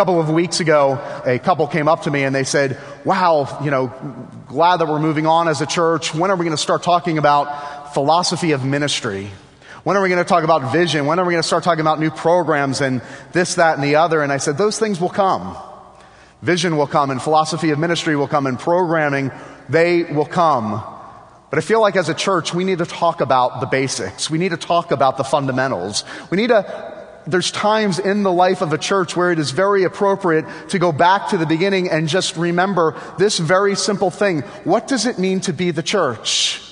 couple of weeks ago, a couple came up to me and they said, wow, you know, glad that we're moving on as a church. When are we going to start talking about philosophy of ministry? When are we going to talk about vision? When are we going to start talking about new programs and this, that, and the other? And I said, those things will come. Vision will come and philosophy of ministry will come and programming, they will come. But I feel like as a church, we need to talk about the basics. We need to talk about the fundamentals. We need to there's times in the life of a church where it is very appropriate to go back to the beginning and just remember this very simple thing. What does it mean to be the church?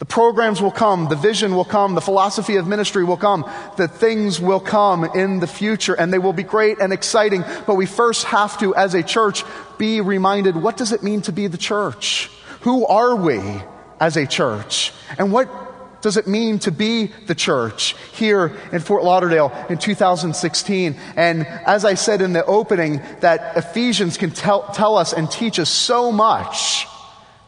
The programs will come, the vision will come, the philosophy of ministry will come, the things will come in the future and they will be great and exciting. But we first have to, as a church, be reminded what does it mean to be the church? Who are we as a church? And what does it mean to be the church here in Fort Lauderdale in 2016? And as I said in the opening, that Ephesians can tell, tell us and teach us so much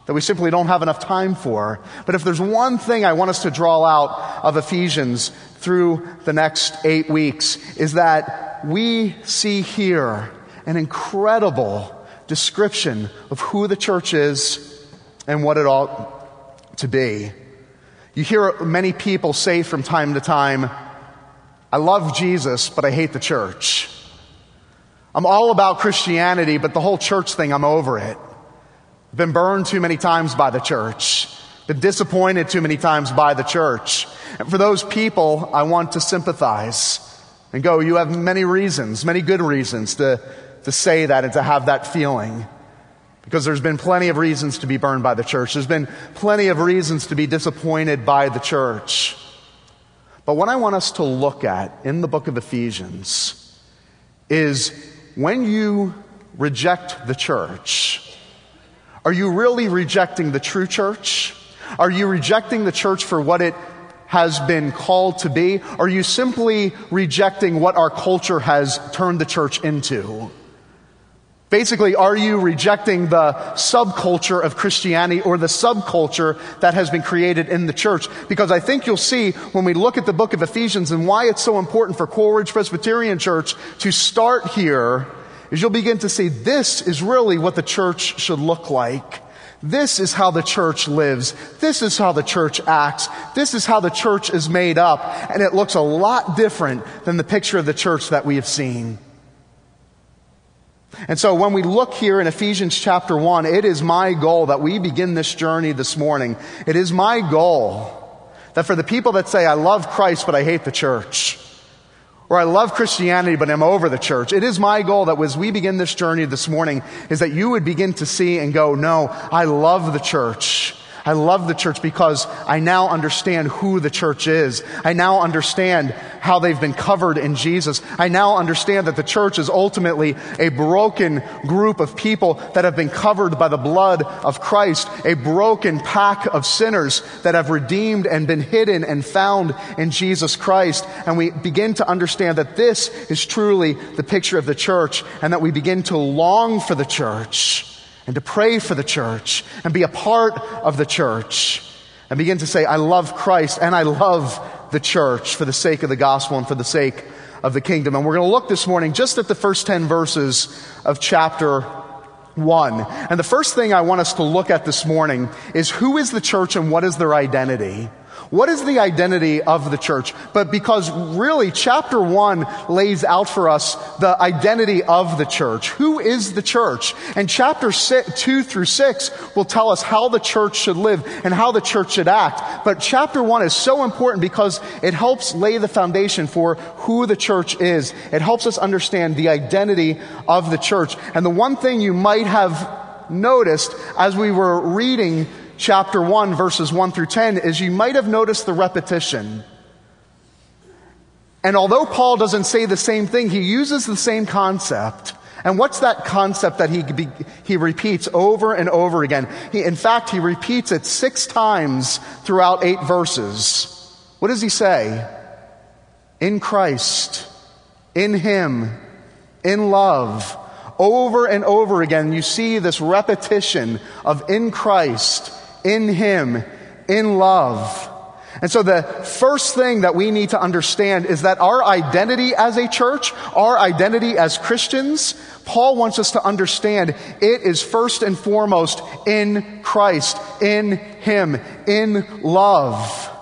that we simply don't have enough time for. But if there's one thing I want us to draw out of Ephesians through the next eight weeks is that we see here an incredible description of who the church is and what it ought to be. You hear many people say from time to time, I love Jesus, but I hate the church. I'm all about Christianity, but the whole church thing, I'm over it. I've been burned too many times by the church. Been disappointed too many times by the church. And for those people, I want to sympathize and go, you have many reasons, many good reasons to, to say that and to have that feeling. Because there's been plenty of reasons to be burned by the church. There's been plenty of reasons to be disappointed by the church. But what I want us to look at in the book of Ephesians is when you reject the church, are you really rejecting the true church? Are you rejecting the church for what it has been called to be? Are you simply rejecting what our culture has turned the church into? Basically, are you rejecting the subculture of Christianity or the subculture that has been created in the church? Because I think you'll see when we look at the book of Ephesians and why it's so important for Coral Ridge Presbyterian Church to start here is you'll begin to see this is really what the church should look like. This is how the church lives. This is how the church acts. This is how the church is made up. And it looks a lot different than the picture of the church that we have seen. And so when we look here in Ephesians chapter 1, it is my goal that we begin this journey this morning. It is my goal that for the people that say, I love Christ, but I hate the church, or I love Christianity, but I'm over the church, it is my goal that as we begin this journey this morning, is that you would begin to see and go, no, I love the church. I love the church because I now understand who the church is. I now understand how they've been covered in Jesus. I now understand that the church is ultimately a broken group of people that have been covered by the blood of Christ, a broken pack of sinners that have redeemed and been hidden and found in Jesus Christ. And we begin to understand that this is truly the picture of the church and that we begin to long for the church and to pray for the church and be a part of the church and begin to say, I love Christ and I love the church for the sake of the gospel and for the sake of the kingdom. And we're going to look this morning just at the first 10 verses of chapter 1. And the first thing I want us to look at this morning is who is the church and what is their identity? What is the identity of the church? But because really chapter one lays out for us the identity of the church. Who is the church? And chapter six, two through six will tell us how the church should live and how the church should act. But chapter one is so important because it helps lay the foundation for who the church is. It helps us understand the identity of the church. And the one thing you might have noticed as we were reading chapter 1, verses 1 through 10, is you might have noticed the repetition. And although Paul doesn't say the same thing, he uses the same concept. And what's that concept that he, he repeats over and over again? He, in fact, he repeats it six times throughout eight verses. What does he say? In Christ, in Him, in love. Over and over again, you see this repetition of in Christ, in Him, in love. And so the first thing that we need to understand is that our identity as a church, our identity as Christians, Paul wants us to understand it is first and foremost in Christ, in Him, in love.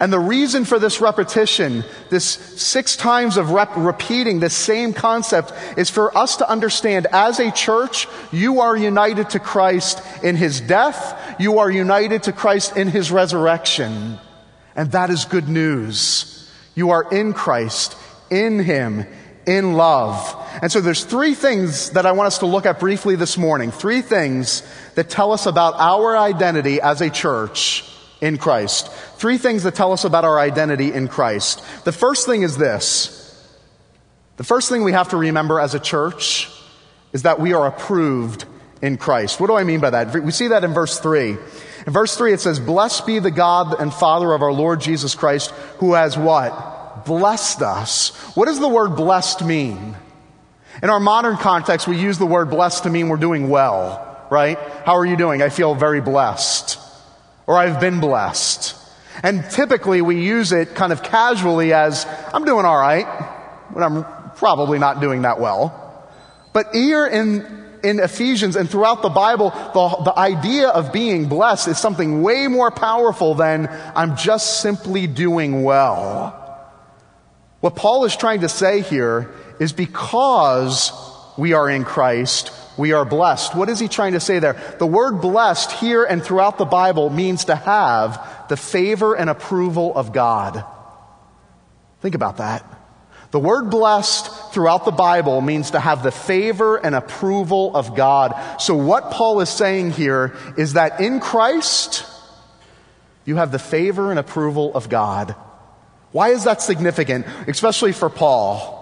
And the reason for this repetition, this six times of rep- repeating this same concept, is for us to understand as a church, you are united to Christ in His death, you are united to Christ in His resurrection. And that is good news. You are in Christ, in Him, in love. And so there's three things that I want us to look at briefly this morning. Three things that tell us about our identity as a church in Christ. Three things that tell us about our identity in Christ. The first thing is this. The first thing we have to remember as a church is that we are approved in Christ. What do I mean by that? We see that in verse 3. In verse 3, it says, Blessed be the God and Father of our Lord Jesus Christ, who has what? Blessed us. What does the word blessed mean? In our modern context, we use the word blessed to mean we're doing well, right? How are you doing? I feel very blessed. Or I've been blessed. And typically we use it kind of casually as, I'm doing all right, but I'm probably not doing that well. But here in in Ephesians and throughout the Bible, the, the idea of being blessed is something way more powerful than I'm just simply doing well. What Paul is trying to say here is because we are in Christ, we are blessed. What is he trying to say there? The word blessed here and throughout the Bible means to have the favor and approval of God. Think about that. The word blessed throughout the Bible means to have the favor and approval of God. So what Paul is saying here is that in Christ, you have the favor and approval of God. Why is that significant, especially for Paul?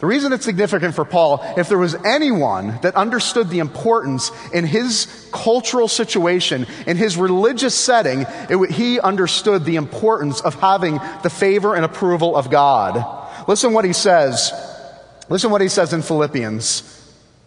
The reason it's significant for Paul, if there was anyone that understood the importance in his cultural situation, in his religious setting, it, he understood the importance of having the favor and approval of God. Listen what he says. Listen what he says in Philippians.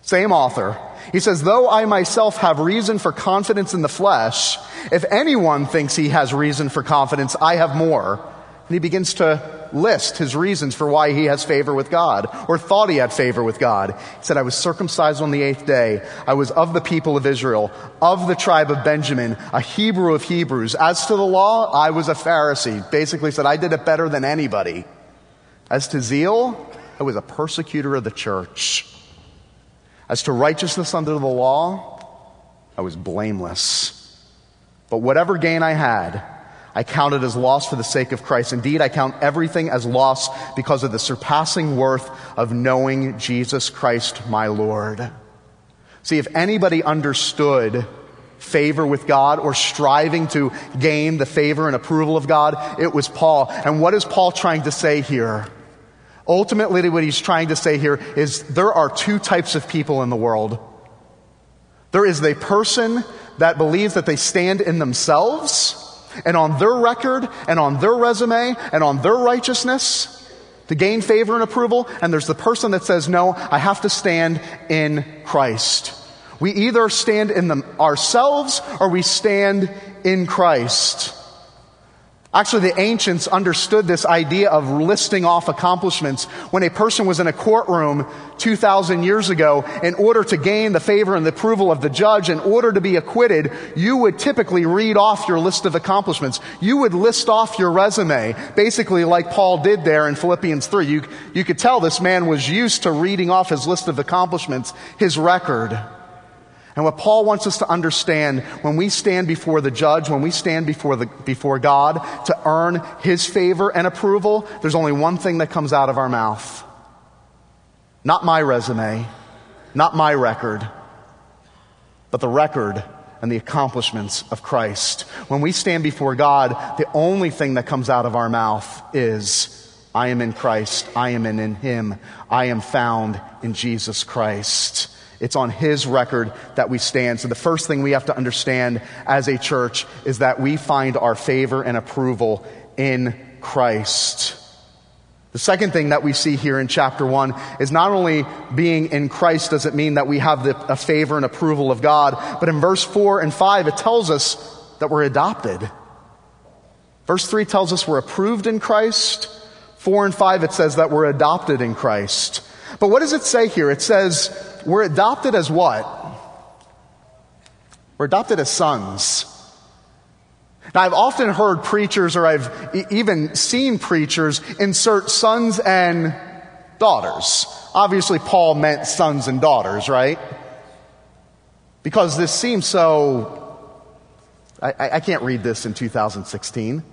Same author. He says, though I myself have reason for confidence in the flesh, if anyone thinks he has reason for confidence, I have more. And he begins to list his reasons for why he has favor with God, or thought he had favor with God. He said, I was circumcised on the eighth day. I was of the people of Israel, of the tribe of Benjamin, a Hebrew of Hebrews. As to the law, I was a Pharisee. Basically said, I did it better than anybody. As to zeal, I was a persecutor of the church. As to righteousness under the law, I was blameless. But whatever gain I had, I count it as loss for the sake of Christ. Indeed, I count everything as loss because of the surpassing worth of knowing Jesus Christ, my Lord. See, if anybody understood favor with God or striving to gain the favor and approval of God, it was Paul. And what is Paul trying to say here? Ultimately, what he's trying to say here is there are two types of people in the world. There is the person that believes that they stand in themselves and on their record and on their resume and on their righteousness to gain favor and approval. And there's the person that says, no, I have to stand in Christ. We either stand in them ourselves or we stand in Christ. Actually, the ancients understood this idea of listing off accomplishments. When a person was in a courtroom 2,000 years ago, in order to gain the favor and the approval of the judge, in order to be acquitted, you would typically read off your list of accomplishments. You would list off your resume, basically like Paul did there in Philippians 3. You, you could tell this man was used to reading off his list of accomplishments, his record. And what Paul wants us to understand when we stand before the judge, when we stand before, the, before God to earn his favor and approval, there's only one thing that comes out of our mouth. Not my resume, not my record, but the record and the accomplishments of Christ. When we stand before God, the only thing that comes out of our mouth is, I am in Christ, I am in, in Him, I am found in Jesus Christ. It's on His record that we stand. So the first thing we have to understand as a church is that we find our favor and approval in Christ. The second thing that we see here in chapter one is not only being in Christ does it mean that we have the, a favor and approval of God, but in verse four and five, it tells us that we're adopted. Verse 3 tells us we're approved in Christ. 4 and 5 it says that we're adopted in Christ. But what does it say here? It says we're adopted as what? We're adopted as sons. Now, I've often heard preachers, or I've e- even seen preachers, insert sons and daughters. Obviously, Paul meant sons and daughters, right? Because this seems so. I, I can't read this in 2016. It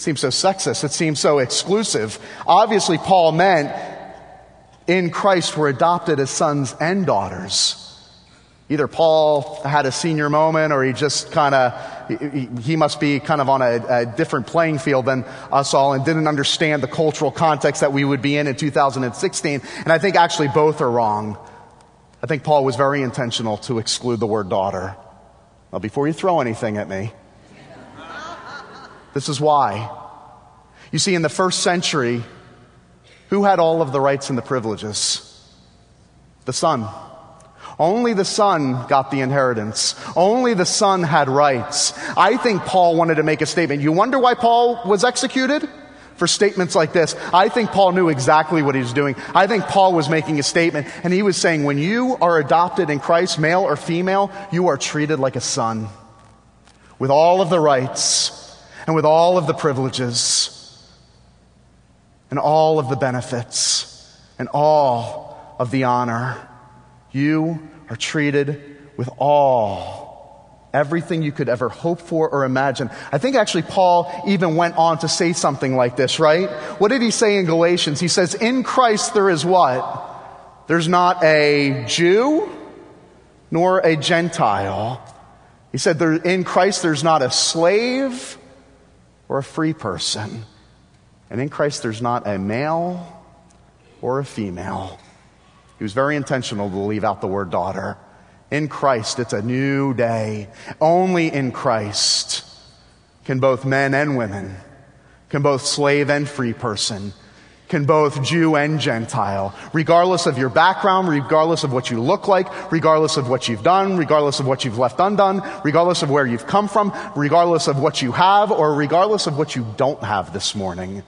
seems so sexist. It seems so exclusive. Obviously, Paul meant in Christ we're adopted as sons and daughters. Either Paul had a senior moment or he just kind of, he, must be kind of on a, a, different playing field than us all and didn't understand the cultural context that we would be in in 2016. And I think actually both are wrong. I think Paul was very intentional to exclude the word daughter. Now, before you throw anything at me, this is why. You see, in the first century, who had all of the rights and the privileges? The son. Only the son got the inheritance. Only the son had rights. I think Paul wanted to make a statement. You wonder why Paul was executed? For statements like this. I think Paul knew exactly what he was doing. I think Paul was making a statement and he was saying, when you are adopted in Christ, male or female, you are treated like a son. With all of the rights and with all of the privileges and all of the benefits and all of the honor. You are treated with all, everything you could ever hope for or imagine. I think actually Paul even went on to say something like this, right? What did he say in Galatians? He says, In Christ there is what? There's not a Jew nor a Gentile. He said, there, In Christ there's not a slave or a free person. And in Christ there's not a male or a female. He was very intentional to leave out the word daughter. In Christ, it's a new day. Only in Christ can both men and women, can both slave and free person, can both Jew and Gentile, regardless of your background, regardless of what you look like, regardless of what you've done, regardless of what you've left undone, regardless of where you've come from, regardless of what you have, or regardless of what you don't have this morning.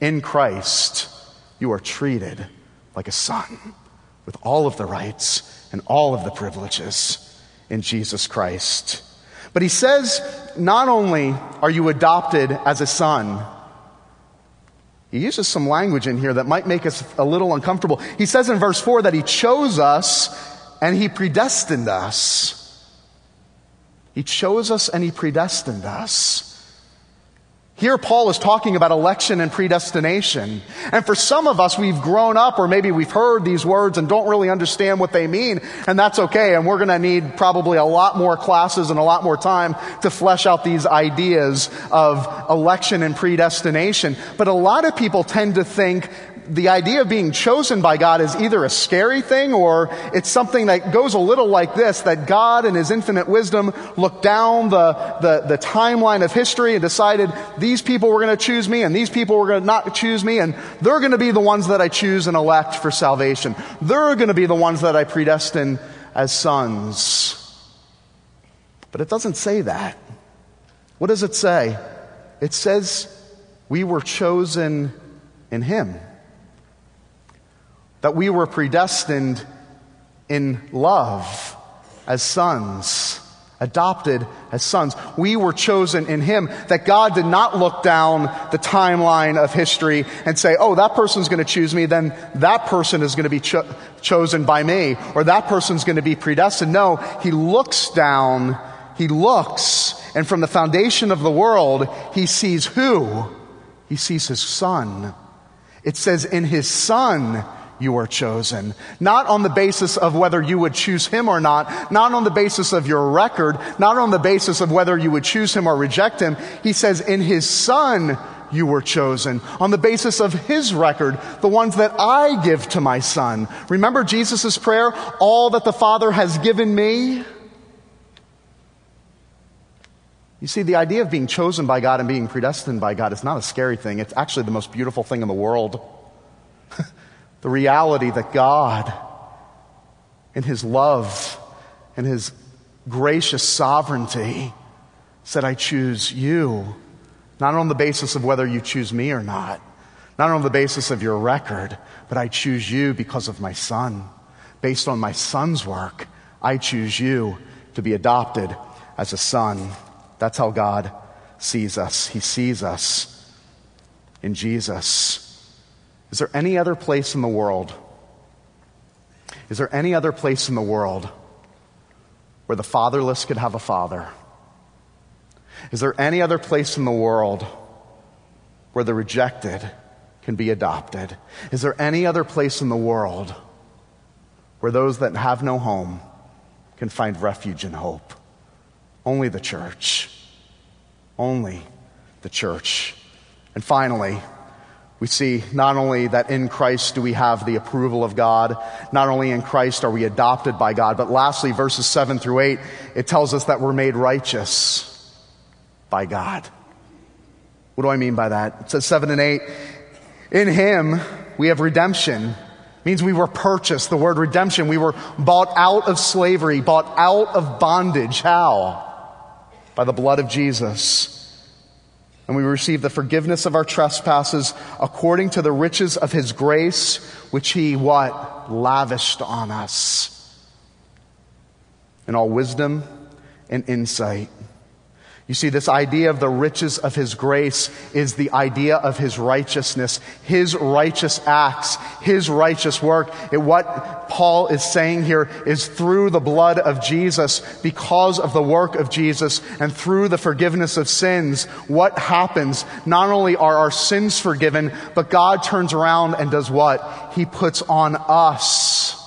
In Christ, you are treated like a son with all of the rights and all of the privileges in Jesus Christ. But he says, not only are you adopted as a son, he uses some language in here that might make us a little uncomfortable. He says in verse 4 that he chose us and he predestined us. He chose us and he predestined us. Here, Paul is talking about election and predestination. And for some of us, we've grown up or maybe we've heard these words and don't really understand what they mean. And that's okay. And we're going to need probably a lot more classes and a lot more time to flesh out these ideas of election and predestination. But a lot of people tend to think the idea of being chosen by God is either a scary thing or it's something that goes a little like this that God, in His infinite wisdom, looked down the, the, the timeline of history and decided these people were going to choose me and these people were going to not choose me and they're going to be the ones that I choose and elect for salvation. They're going to be the ones that I predestine as sons. But it doesn't say that. What does it say? It says we were chosen in Him that we were predestined in love as sons, adopted as sons. We were chosen in Him, that God did not look down the timeline of history and say, oh, that person's going to choose me, then that person is going to be cho- chosen by me, or that person's going to be predestined. No, He looks down, He looks, and from the foundation of the world, He sees who? He sees His Son. It says, in His Son, you are chosen. Not on the basis of whether you would choose him or not, not on the basis of your record, not on the basis of whether you would choose him or reject him. He says, in his son, you were chosen on the basis of his record, the ones that I give to my son. Remember Jesus' prayer, all that the Father has given me? You see, the idea of being chosen by God and being predestined by God is not a scary thing. It's actually the most beautiful thing in the world. The reality that God, in His love and His gracious sovereignty, said, I choose you Not on the basis of whether you choose me or not, not on the basis of your record, but I choose you because of my son. Based on my son's work, I choose you to be adopted as a son. That's how God sees us. He sees us in Jesus. Is there any other place in the world? Is there any other place in the world where the fatherless could have a father? Is there any other place in the world where the rejected can be adopted? Is there any other place in the world where those that have no home can find refuge and hope? Only the church. Only the church. And finally, we see not only that in Christ do we have the approval of God, not only in Christ are we adopted by God, but lastly, verses 7 through 8, it tells us that we're made righteous by God. What do I mean by that? It says 7 and 8, in Him we have redemption. Means we were purchased. The word redemption, we were bought out of slavery, bought out of bondage. How? By the blood of Jesus and we receive the forgiveness of our trespasses according to the riches of his grace, which he what? Lavished on us. In all wisdom and insight. You see, this idea of the riches of His grace is the idea of His righteousness, His righteous acts, His righteous work. It, what Paul is saying here is through the blood of Jesus, because of the work of Jesus, and through the forgiveness of sins, what happens? Not only are our sins forgiven, but God turns around and does what? He puts on us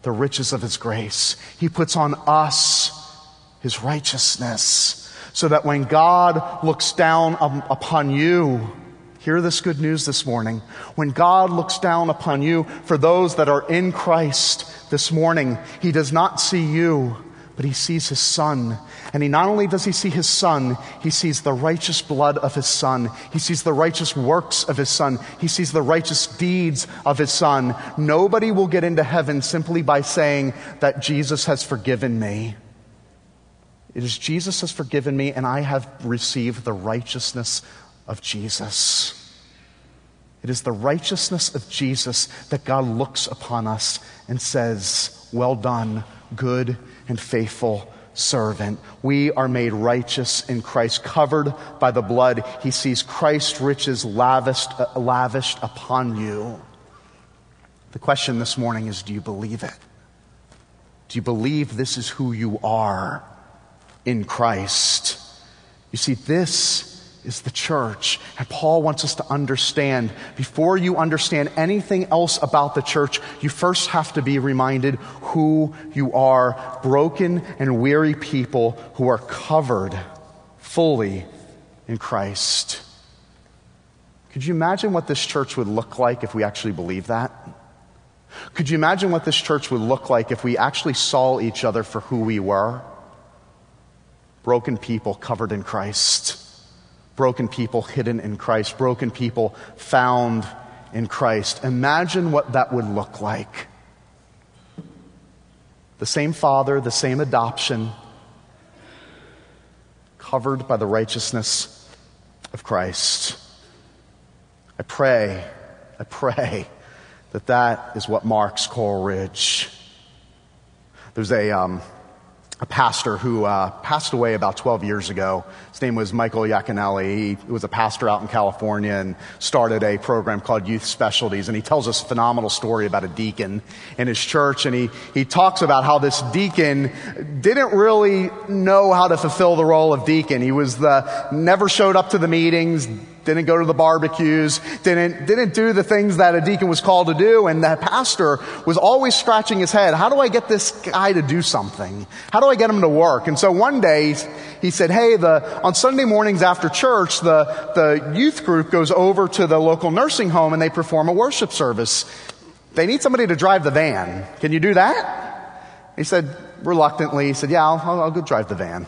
the riches of His grace. He puts on us His righteousness so that when God looks down upon you, hear this good news this morning. When God looks down upon you, for those that are in Christ this morning, He does not see you, but He sees His Son. And He not only does He see His Son, He sees the righteous blood of His Son. He sees the righteous works of His Son. He sees the righteous deeds of His Son. Nobody will get into heaven simply by saying that Jesus has forgiven me. It is Jesus has forgiven me, and I have received the righteousness of Jesus. It is the righteousness of Jesus that God looks upon us and says, Well done, good and faithful servant. We are made righteous in Christ, covered by the blood. He sees Christ's riches lavished, uh, lavished upon you. The question this morning is do you believe it? Do you believe this is who you are? In Christ. You see, this is the church. And Paul wants us to understand before you understand anything else about the church, you first have to be reminded who you are broken and weary people who are covered fully in Christ. Could you imagine what this church would look like if we actually believed that? Could you imagine what this church would look like if we actually saw each other for who we were? Broken people covered in Christ, broken people hidden in Christ, broken people found in Christ. Imagine what that would look like. The same Father, the same adoption, covered by the righteousness of Christ. I pray, I pray that that is what marks Coral Ridge. There's a, um, a pastor who uh, passed away about 12 years ago. His name was Michael Yaconelli. He was a pastor out in California and started a program called Youth Specialties. And he tells us a phenomenal story about a deacon in his church. And he, he talks about how this deacon didn't really know how to fulfill the role of deacon. He was the, never showed up to the meetings, didn't go to the barbecues, didn't, didn't do the things that a deacon was called to do. And the pastor was always scratching his head. How do I get this guy to do something? How do I get him to work? And so one day he said, Hey, the, on Sunday mornings after church, the, the youth group goes over to the local nursing home and they perform a worship service. They need somebody to drive the van. Can you do that? He said, reluctantly, he said, Yeah, I'll, I'll go drive the van.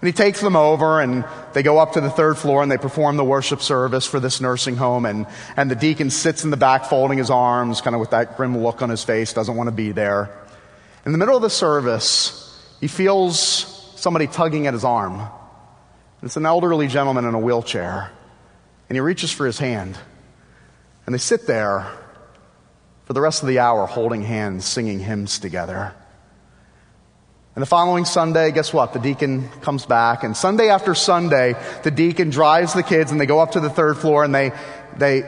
And he takes them over and they go up to the third floor and they perform the worship service for this nursing home. And, and the deacon sits in the back folding his arms, kind of with that grim look on his face, doesn't want to be there. In the middle of the service, he feels somebody tugging at his arm. It's an elderly gentleman in a wheelchair, and he reaches for his hand. And they sit there for the rest of the hour holding hands, singing hymns together. And the following Sunday, guess what? The deacon comes back, and Sunday after Sunday, the deacon drives the kids, and they go up to the third floor, and they, they,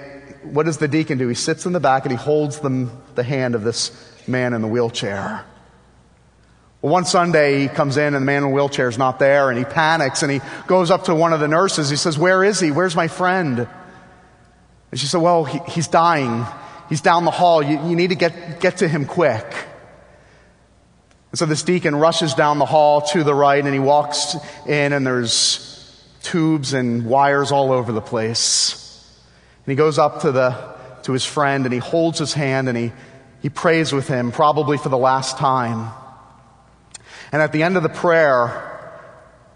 what does the deacon do? He sits in the back and he holds them, the hand of this man in the wheelchair. Well, one Sunday he comes in and the man in the wheelchair is not there and he panics and he goes up to one of the nurses. He says, Where is he? Where's my friend? And she said, Well, he, he's dying. He's down the hall. You, you need to get, get to him quick. And so this deacon rushes down the hall to the right and he walks in and there's tubes and wires all over the place. And he goes up to the, to his friend and he holds his hand and he, he prays with him, probably for the last time. And at the end of the prayer,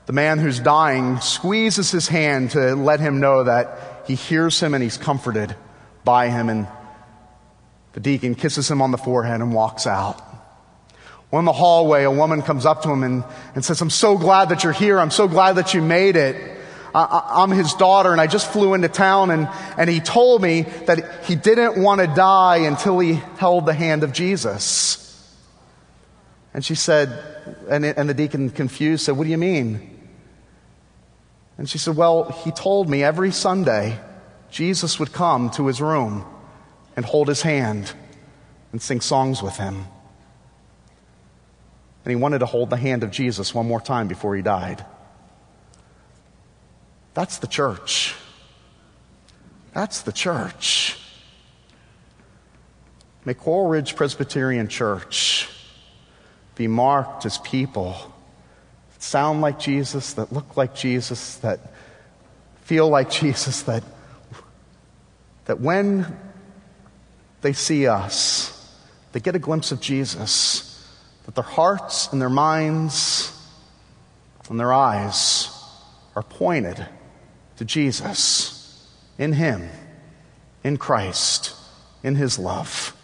the man who's dying squeezes his hand to let him know that he hears him and he's comforted by him. And the deacon kisses him on the forehead and walks out. Well, in the hallway, a woman comes up to him and, and says, I'm so glad that you're here. I'm so glad that you made it. I, am his daughter and I just flew into town and, and he told me that he didn't want to die until he held the hand of Jesus. And she said, and, and the deacon confused said, What do you mean? And she said, Well, he told me every Sunday Jesus would come to his room and hold his hand and sing songs with him. And he wanted to hold the hand of Jesus one more time before he died. That's the church. That's the church. May Coral Ridge Presbyterian Church be marked as people that sound like Jesus, that look like Jesus, that feel like Jesus, that, that when they see us, they get a glimpse of Jesus, that their hearts and their minds and their eyes are pointed to Jesus, in Him, in Christ, in His love.